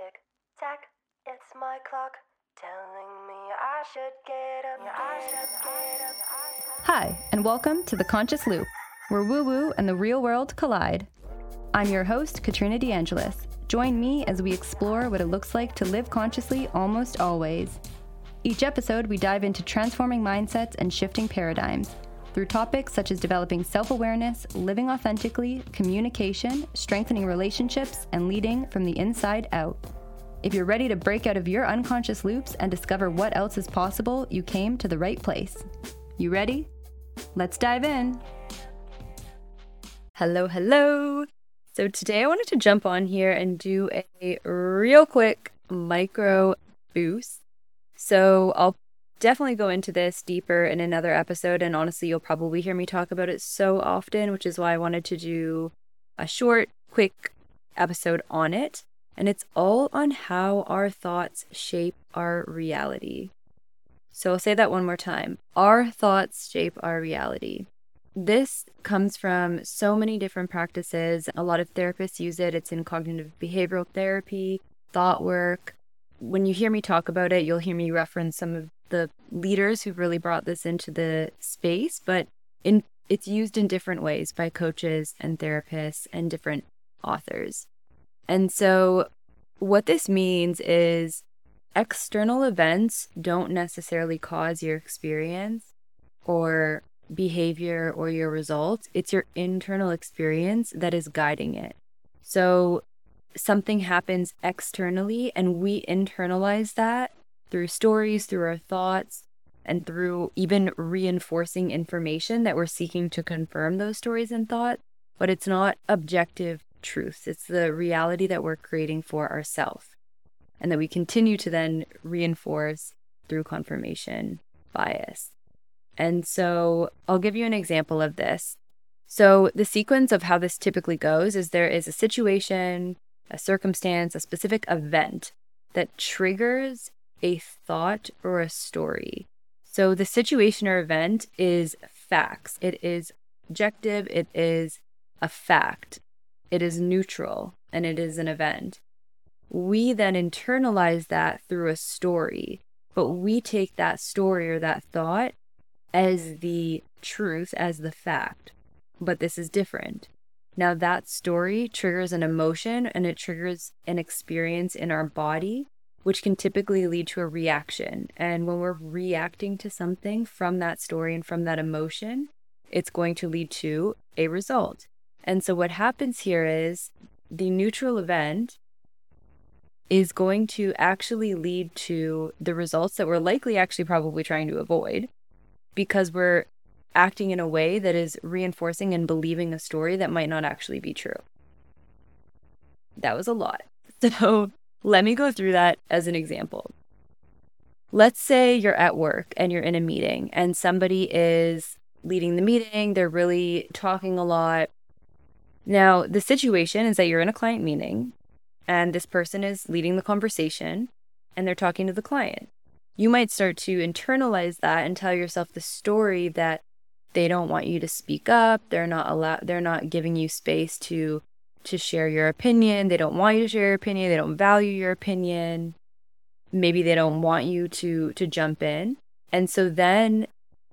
Tick tack, it's my clock telling me I should get up. I should get up. Hi, and welcome to The Conscious Loop, where woo woo and the real world collide. I'm your host, Katrina DeAngelis. Join me as we explore what it looks like to live consciously almost always. Each episode, we dive into transforming mindsets and shifting paradigms through topics such as developing self awareness, living authentically, communication, strengthening relationships, and leading from the inside out. If you're ready to break out of your unconscious loops and discover what else is possible, you came to the right place. You ready? Let's dive in. Hello, hello. So, today I wanted to jump on here and do a real quick micro boost. So, I'll definitely go into this deeper in another episode. And honestly, you'll probably hear me talk about it so often, which is why I wanted to do a short, quick episode on it. And it's all on how our thoughts shape our reality. So I'll say that one more time. Our thoughts shape our reality. This comes from so many different practices. A lot of therapists use it. It's in cognitive behavioral therapy, thought work. When you hear me talk about it, you'll hear me reference some of the leaders who've really brought this into the space, but in it's used in different ways by coaches and therapists and different authors. And so what this means is external events don't necessarily cause your experience or behavior or your results. It's your internal experience that is guiding it. So something happens externally and we internalize that through stories, through our thoughts, and through even reinforcing information that we're seeking to confirm those stories and thoughts. But it's not objective truth, it's the reality that we're creating for ourselves and that we continue to then reinforce through confirmation bias. And so I'll give you an example of this. So, the sequence of how this typically goes is there is a situation, a circumstance, a specific event that triggers a thought or a story. So the situation or event is facts. It is objective. It is a fact. It is neutral and it is an event. We then internalize that through a story, but we take that story or that thought as the truth, as the fact. But this is different. Now, that story triggers an emotion and it triggers an experience in our body which can typically lead to a reaction. And when we're reacting to something from that story and from that emotion, it's going to lead to a result. And so, what happens here is the neutral event is going to actually lead to the results that we're likely actually probably trying to avoid because we're acting in a way that is reinforcing and believing a story that might not actually be true. That was a lot. So, let me go through that as an example. Let's say you're at work and you're in a meeting and somebody is leading the meeting, they're really talking a lot. Now, the situation is that you're in a client meeting and this person is leading the conversation and they're talking to the client. You might start to internalize that and tell yourself the story that they don't want you to speak up, they're not allowed they're not giving you space to to share your opinion. They don't want you to share your opinion. They don't value your opinion. Maybe they don't want you to to jump in. And so then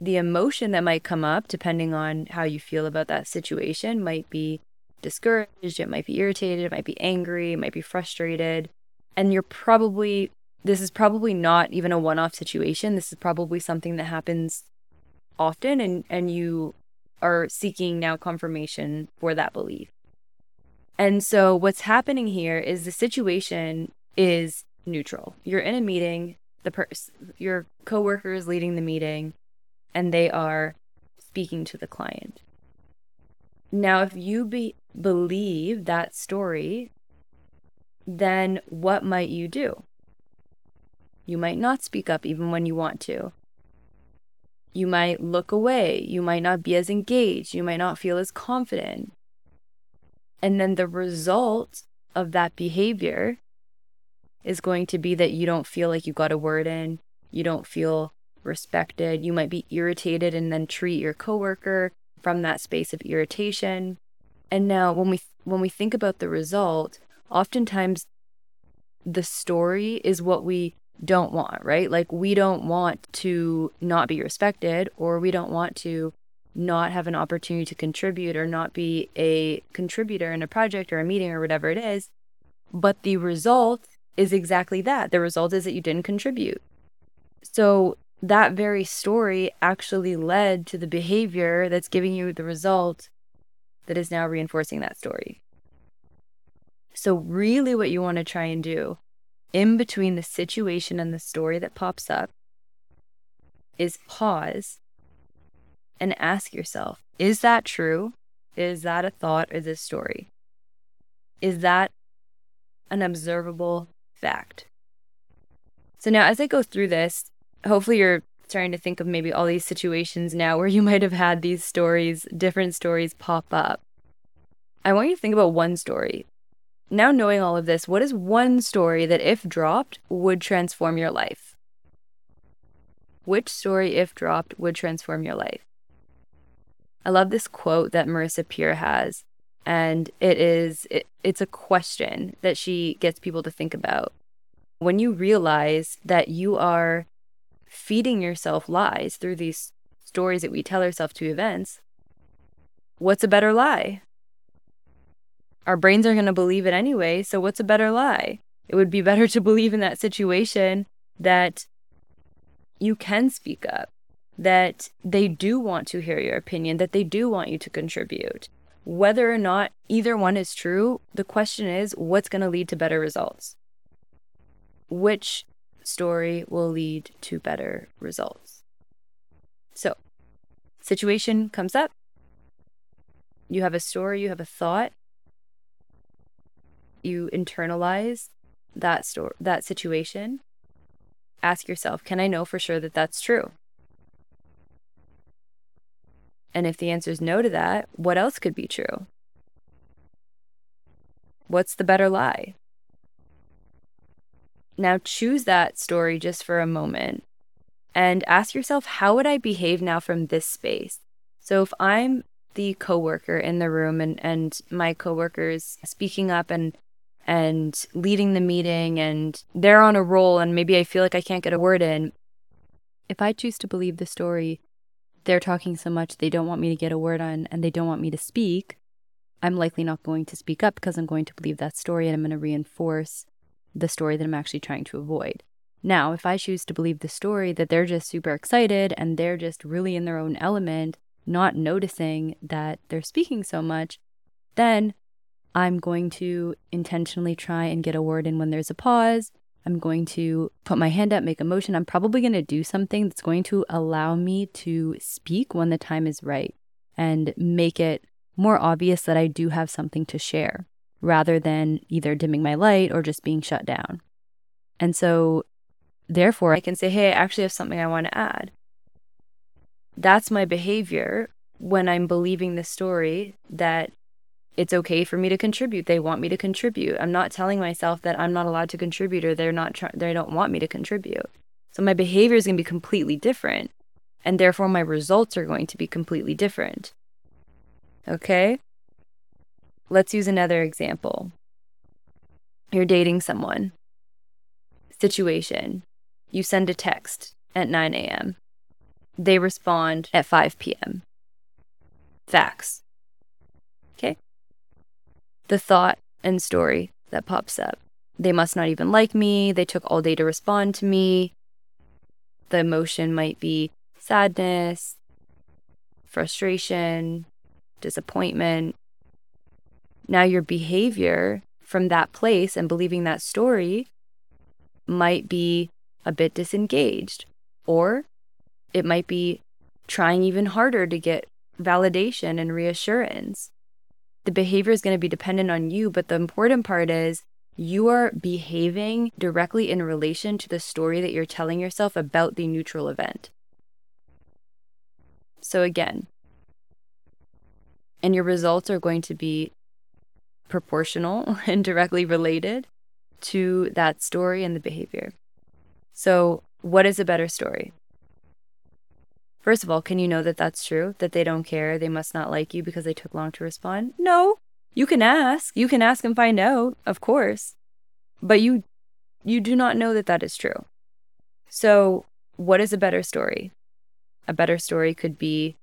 the emotion that might come up depending on how you feel about that situation might be discouraged, it might be irritated, it might be angry, it might be frustrated. And you're probably this is probably not even a one-off situation. This is probably something that happens often and and you are seeking now confirmation for that belief. And so what's happening here is the situation is neutral. You're in a meeting, the person your coworker is leading the meeting and they are speaking to the client. Now if you be, believe that story, then what might you do? You might not speak up even when you want to. You might look away. You might not be as engaged. You might not feel as confident. And then the result of that behavior is going to be that you don't feel like you got a word in, you don't feel respected, you might be irritated and then treat your coworker from that space of irritation. And now when we when we think about the result, oftentimes the story is what we don't want, right? Like we don't want to not be respected or we don't want to not have an opportunity to contribute or not be a contributor in a project or a meeting or whatever it is. But the result is exactly that. The result is that you didn't contribute. So that very story actually led to the behavior that's giving you the result that is now reinforcing that story. So, really, what you want to try and do in between the situation and the story that pops up is pause and ask yourself is that true? Is that a thought or this story? Is that an observable fact? So now, as I go through this, hopefully you're starting to think of maybe all these situations now where you might have had these stories, different stories pop up. I want you to think about one story now, knowing all of this, what is one story that, if dropped, would transform your life? Which story, if dropped, would transform your life? I love this quote that Marissa Peer has, and it is it, it's a question that she gets people to think about. When you realize that you are feeding yourself lies through these stories that we tell ourselves to events, what's a better lie? our brains are going to believe it anyway. So, what's a better lie? It would be better to believe in that situation that you can speak up, that they do want to hear your opinion, that they do want you to contribute. Whether or not either one is true, the question is what's going to lead to better results? Which story will lead to better results? So, situation comes up. You have a story, you have a thought, you internalize that story, that situation, ask yourself, can I know for sure that that's true? And if the answer is no to that, what else could be true? What's the better lie? Now choose that story just for a moment and ask yourself, how would I behave now from this space? So if I'm the coworker in the room and, and my coworkers speaking up and and leading the meeting and they're on a roll and maybe I feel like I can't get a word in. If I choose to believe the story, they're talking so much they don't want me to get a word on and they don't want me to speak, I'm likely not going to speak up because I'm going to believe that story and I'm going to reinforce the story that I'm actually trying to avoid. Now, if I choose to believe the story that they're just super excited and they're just really in their own element, not noticing that they're speaking so much, then I'm going to intentionally try and get a word in when there's a pause. I'm going to put my hand up, make a motion. I'm probably going to do something that's going to allow me to speak when the time is right and make it more obvious that I do have something to share rather than either dimming my light or just being shut down. And so, therefore, I can say, hey, I actually have something I want to add. That's my behavior when I'm believing the story that it's okay for me to contribute. They want me to contribute. I'm not telling myself that I'm not allowed to contribute or they're not try- they don't want me to contribute. So my behavior is going to be completely different and therefore my results are going to be completely different. Okay? Let's use another example. You're dating someone. Situation. You send a text at 9 a.m. They respond at 5 p.m. Facts the thought and story that pops up. They must not even like me. They took all day to respond to me. The emotion might be sadness, frustration, disappointment. Now, your behavior from that place and believing that story might be a bit disengaged, or it might be trying even harder to get validation and reassurance the behavior is going to be dependent on you. But the important part is you are behaving directly in relation to the story that you're telling yourself about the neutral event. So, again, and your results are going to be proportional and directly related to that story and the behavior. So, what is a better story? First of all, can you know that that's true? That they don't care? They must not like you because they took long to respond? No. You can ask. You can ask and find out, of course. But you you do not know that that is true. So, what is a better story? A better story could be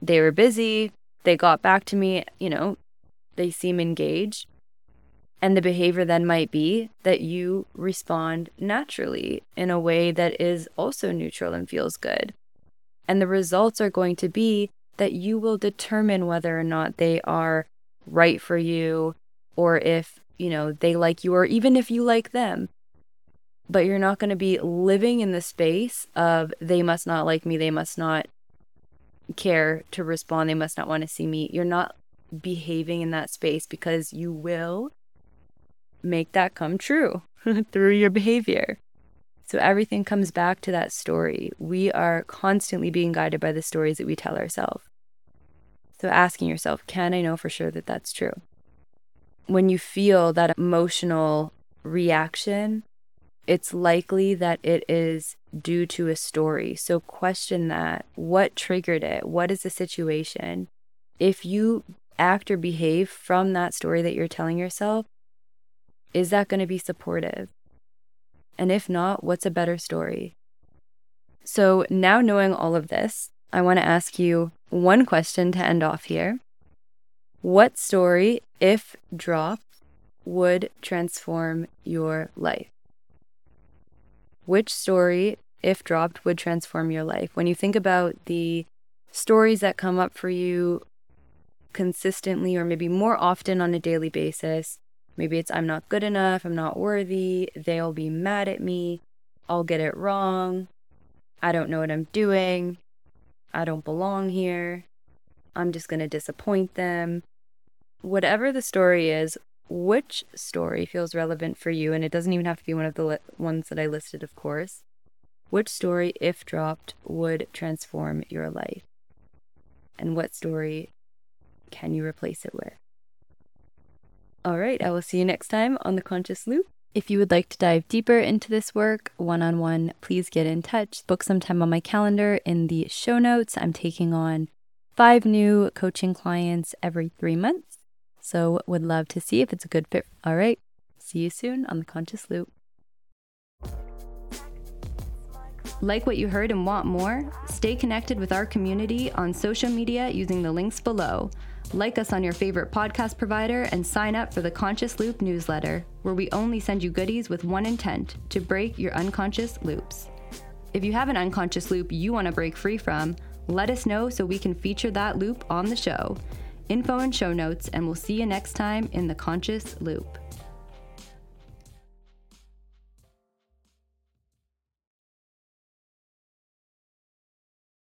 they were busy, they got back to me, you know, they seem engaged. And the behavior then might be that you respond naturally in a way that is also neutral and feels good. And the results are going to be that you will determine whether or not they are right for you or if, you know, they like you or even if you like them. But you're not going to be living in the space of they must not like me, they must not care to respond, they must not want to see me. You're not behaving in that space because you will make that come true through your behavior. So everything comes back to that story. We are constantly being guided by the stories that we tell ourselves. So asking yourself, can I know for sure that that's true? When you feel that emotional reaction, it's likely that it is due to a story. So question that. What triggered it? What is the situation? If you act or behave from that story that you're telling yourself, is that going to be supportive? And if not, what's a better story? So, now knowing all of this, I want to ask you one question to end off here. What story, if dropped, would transform your life? Which story, if dropped, would transform your life? When you think about the stories that come up for you consistently or maybe more often on a daily basis. Maybe it's I'm not good enough, I'm not worthy, they'll be mad at me, I'll get it wrong, I don't know what I'm doing, I don't belong here, I'm just going to disappoint them. Whatever the story is, which story feels relevant for you, and it doesn't even have to be one of the li- ones that I listed, of course. Which story, if dropped, would transform your life? And what story can you replace it with? All right, I will see you next time on The Conscious Loop. If you would like to dive deeper into this work one on one, please get in touch. Book some time on my calendar in the show notes. I'm taking on five new coaching clients every three months. So, would love to see if it's a good fit. All right, see you soon on The Conscious Loop. Like what you heard and want more? Stay connected with our community on social media using the links below. Like us on your favorite podcast provider and sign up for the Conscious Loop newsletter, where we only send you goodies with one intent to break your unconscious loops. If you have an unconscious loop you want to break free from, let us know so we can feature that loop on the show. Info and show notes, and we'll see you next time in the Conscious Loop.